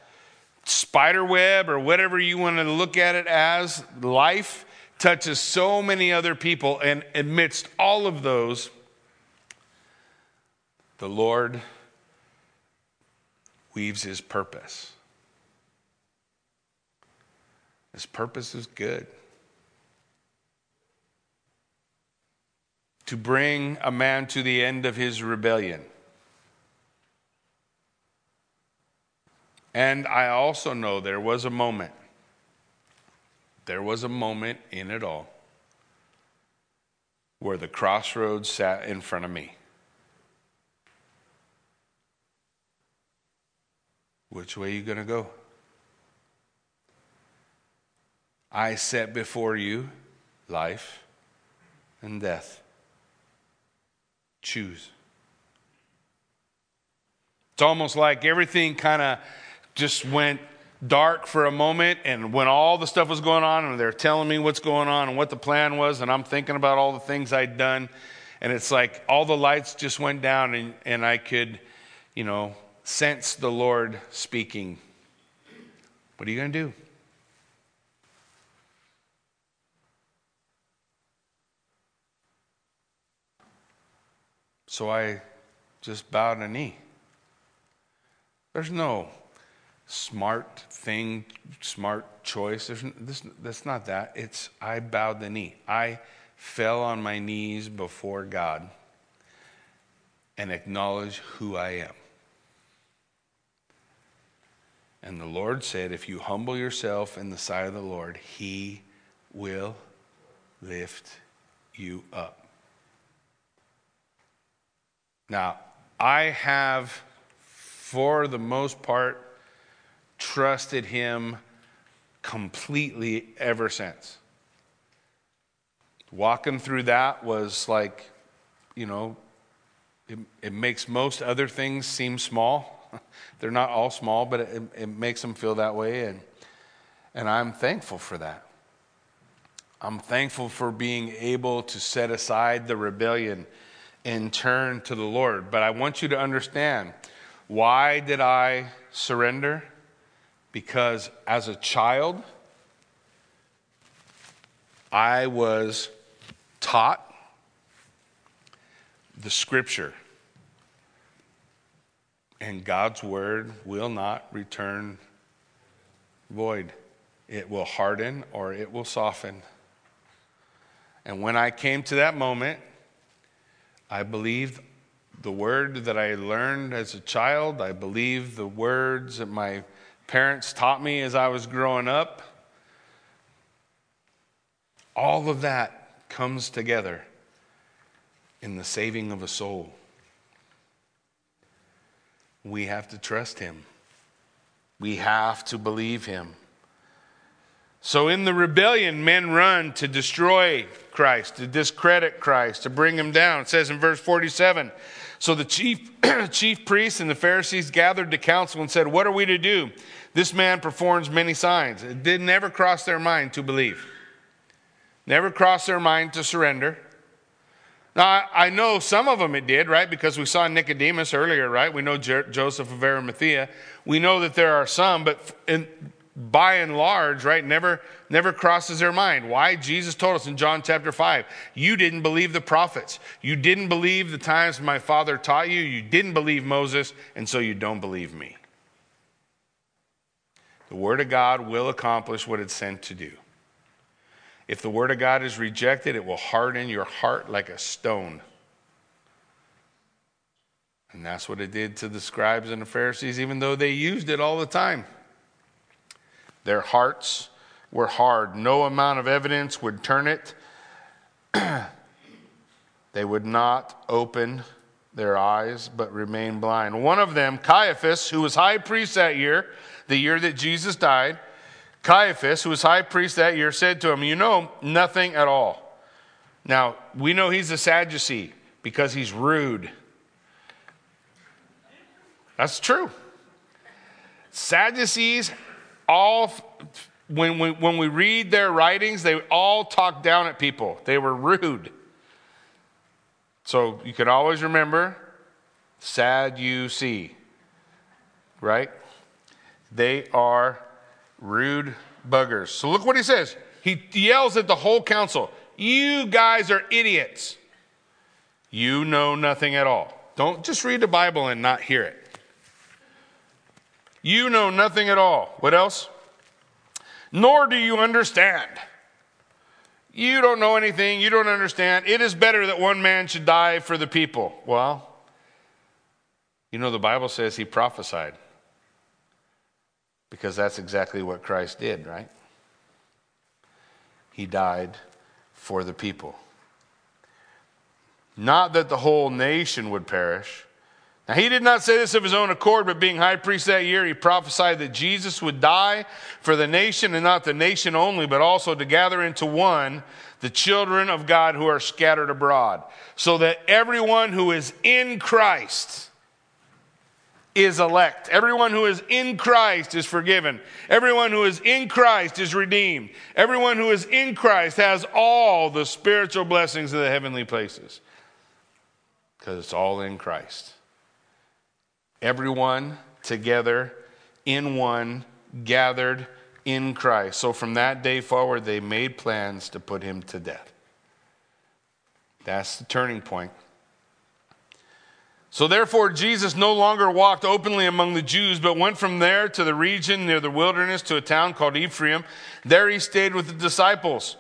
spider web or whatever you want to look at it as, life touches so many other people. And amidst all of those, the Lord weaves his purpose. His purpose is good. To bring a man to the end of his rebellion. And I also know there was a moment, there was a moment in it all where the crossroads sat in front of me. Which way are you going to go? I set before you life and death. Choose. It's almost like everything kind of just went dark for a moment and when all the stuff was going on and they're telling me what's going on and what the plan was and i'm thinking about all the things i'd done and it's like all the lights just went down and, and i could you know sense the Lord speaking. What are you going to do? So I just bowed a knee. There's no smart thing, smart choice. There's, this, that's not that. It's I bowed the knee. I fell on my knees before God and acknowledged who I am. And the Lord said, If you humble yourself in the sight of the Lord, he will lift you up. Now, I have for the most part, trusted him completely ever since. Walking through that was like, you know, it, it makes most other things seem small. They're not all small, but it, it makes them feel that way. And, and I'm thankful for that. I'm thankful for being able to set aside the rebellion and turn to the Lord. But I want you to understand why did I surrender? Because as a child, I was taught the scripture. And God's word will not return void. It will harden or it will soften. And when I came to that moment, I believed the word that I learned as a child. I believed the words that my parents taught me as I was growing up. All of that comes together in the saving of a soul. We have to trust Him, we have to believe Him. So, in the rebellion, men run to destroy Christ, to discredit Christ, to bring him down. It says in verse 47 So the chief, chief priests and the Pharisees gathered to council and said, What are we to do? This man performs many signs. It did never cross their mind to believe, never crossed their mind to surrender. Now, I know some of them it did, right? Because we saw Nicodemus earlier, right? We know Joseph of Arimathea. We know that there are some, but in, by and large, right, never, never crosses their mind. Why? Jesus told us in John chapter 5 you didn't believe the prophets. You didn't believe the times my father taught you. You didn't believe Moses, and so you don't believe me. The Word of God will accomplish what it's sent to do. If the Word of God is rejected, it will harden your heart like a stone. And that's what it did to the scribes and the Pharisees, even though they used it all the time. Their hearts were hard. No amount of evidence would turn it. they would not open their eyes, but remain blind. One of them, Caiaphas, who was high priest that year, the year that Jesus died, Caiaphas, who was high priest that year, said to him, You know nothing at all. Now, we know he's a Sadducee because he's rude. That's true. Sadducees all, when, we, when we read their writings, they all talk down at people. They were rude. So you can always remember sad you see, right? They are rude buggers. So look what he says. He yells at the whole council You guys are idiots. You know nothing at all. Don't just read the Bible and not hear it. You know nothing at all. What else? Nor do you understand. You don't know anything. You don't understand. It is better that one man should die for the people. Well, you know, the Bible says he prophesied because that's exactly what Christ did, right? He died for the people. Not that the whole nation would perish now, he did not say this of his own accord, but being high priest that year, he prophesied that Jesus would die for the nation, and not the nation only, but also to gather into one the children of God who are scattered abroad, so that everyone who is in Christ is elect. Everyone who is in Christ is forgiven. Everyone who is in Christ is redeemed. Everyone who is in Christ has all the spiritual blessings of the heavenly places because it's all in Christ. Everyone together in one, gathered in Christ. So from that day forward, they made plans to put him to death. That's the turning point. So therefore, Jesus no longer walked openly among the Jews, but went from there to the region near the wilderness to a town called Ephraim. There he stayed with the disciples.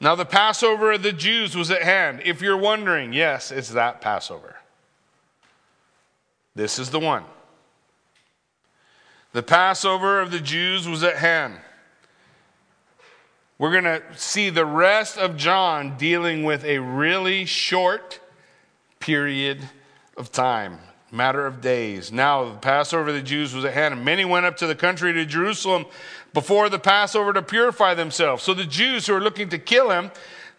Now, the Passover of the Jews was at hand. If you're wondering, yes, it's that Passover. This is the one. The Passover of the Jews was at hand. We're going to see the rest of John dealing with a really short period of time Matter of days. Now, the Passover of the Jews was at hand, and many went up to the country to Jerusalem before the Passover to purify themselves. So the Jews who are looking to kill him,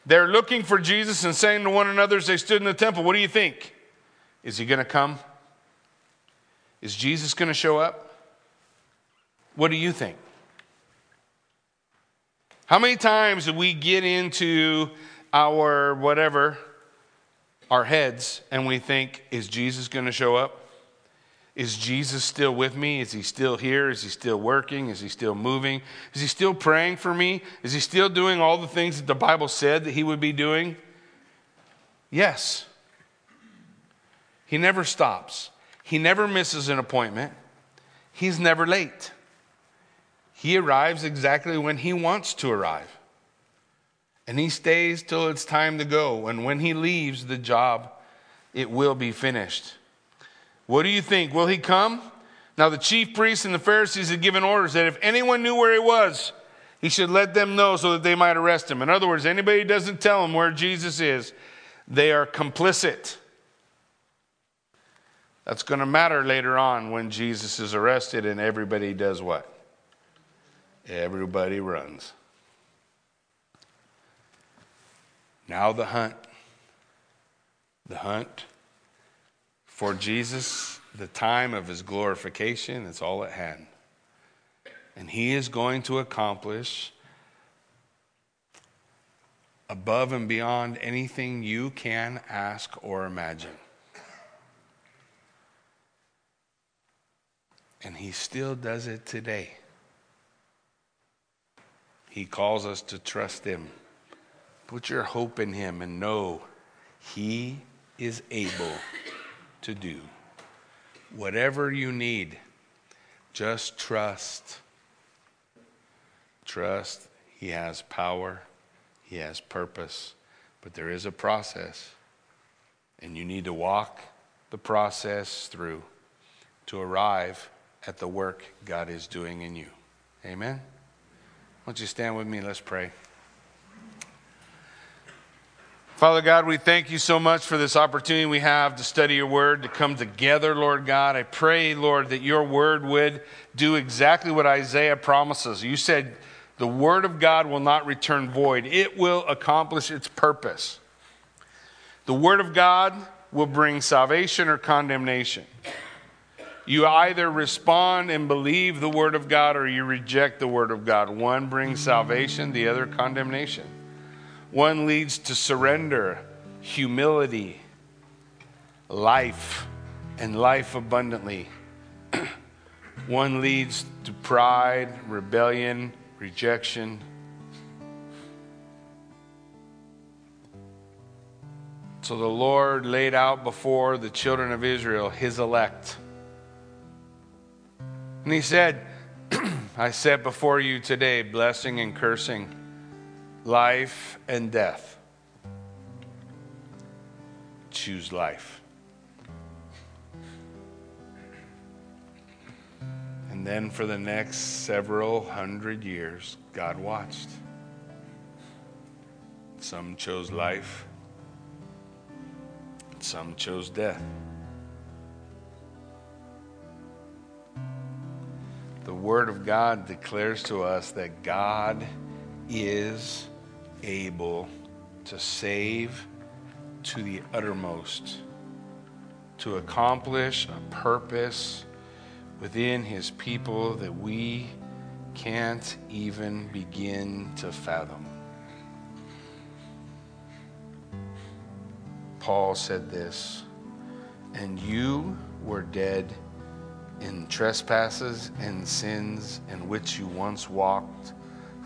they're looking for Jesus and saying to one another as they stood in the temple, What do you think? Is he going to come? Is Jesus going to show up? What do you think? How many times do we get into our whatever, our heads, and we think, is Jesus going to show up? Is Jesus still with me? Is he still here? Is he still working? Is he still moving? Is he still praying for me? Is he still doing all the things that the Bible said that he would be doing? Yes. He never stops, he never misses an appointment, he's never late. He arrives exactly when he wants to arrive. And he stays till it's time to go. And when he leaves the job, it will be finished. What do you think? Will he come? Now, the chief priests and the Pharisees had given orders that if anyone knew where he was, he should let them know so that they might arrest him. In other words, anybody doesn't tell them where Jesus is, they are complicit. That's going to matter later on when Jesus is arrested and everybody does what? Everybody runs. Now the hunt. The hunt for Jesus, the time of his glorification, it's all at hand. And he is going to accomplish above and beyond anything you can ask or imagine. And he still does it today. He calls us to trust Him. Put your hope in Him and know He is able to do whatever you need. Just trust. Trust. He has power, He has purpose, but there is a process. And you need to walk the process through to arrive at the work God is doing in you. Amen. Won't you stand with me? Let's pray. Father God, we thank you so much for this opportunity we have to study your word, to come together, Lord God. I pray, Lord, that your word would do exactly what Isaiah promises. You said the word of God will not return void, it will accomplish its purpose. The word of God will bring salvation or condemnation. You either respond and believe the word of God or you reject the word of God. One brings salvation, the other condemnation. One leads to surrender, humility, life, and life abundantly. One leads to pride, rebellion, rejection. So the Lord laid out before the children of Israel his elect and he said, I set before you today blessing and cursing, life and death. Choose life. And then for the next several hundred years, God watched. Some chose life, some chose death. the Word of God declares to us that God is able to save to the uttermost, to accomplish a purpose within His people that we can't even begin to fathom. Paul said this, and you were dead in trespasses and sins in which you once walked,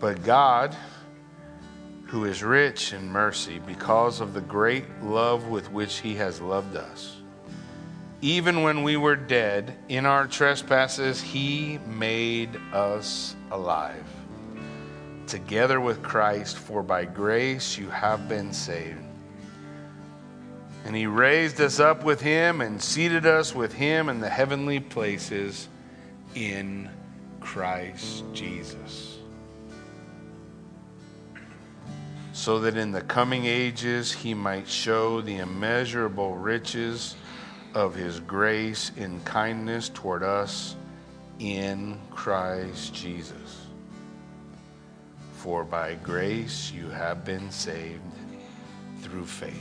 But God, who is rich in mercy because of the great love with which He has loved us, even when we were dead in our trespasses, he made us alive. Together with Christ, for by grace you have been saved. And he raised us up with him and seated us with him in the heavenly places in Christ Jesus. So that in the coming ages he might show the immeasurable riches of his grace in kindness toward us in Christ Jesus. For by grace you have been saved through faith.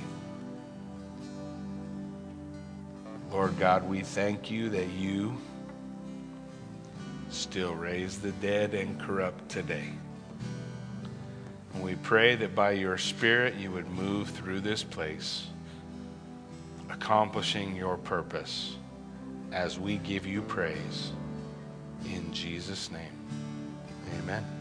Lord God, we thank you that you still raise the dead and corrupt today. And we pray that by your Spirit you would move through this place accomplishing your purpose as we give you praise. In Jesus' name, amen.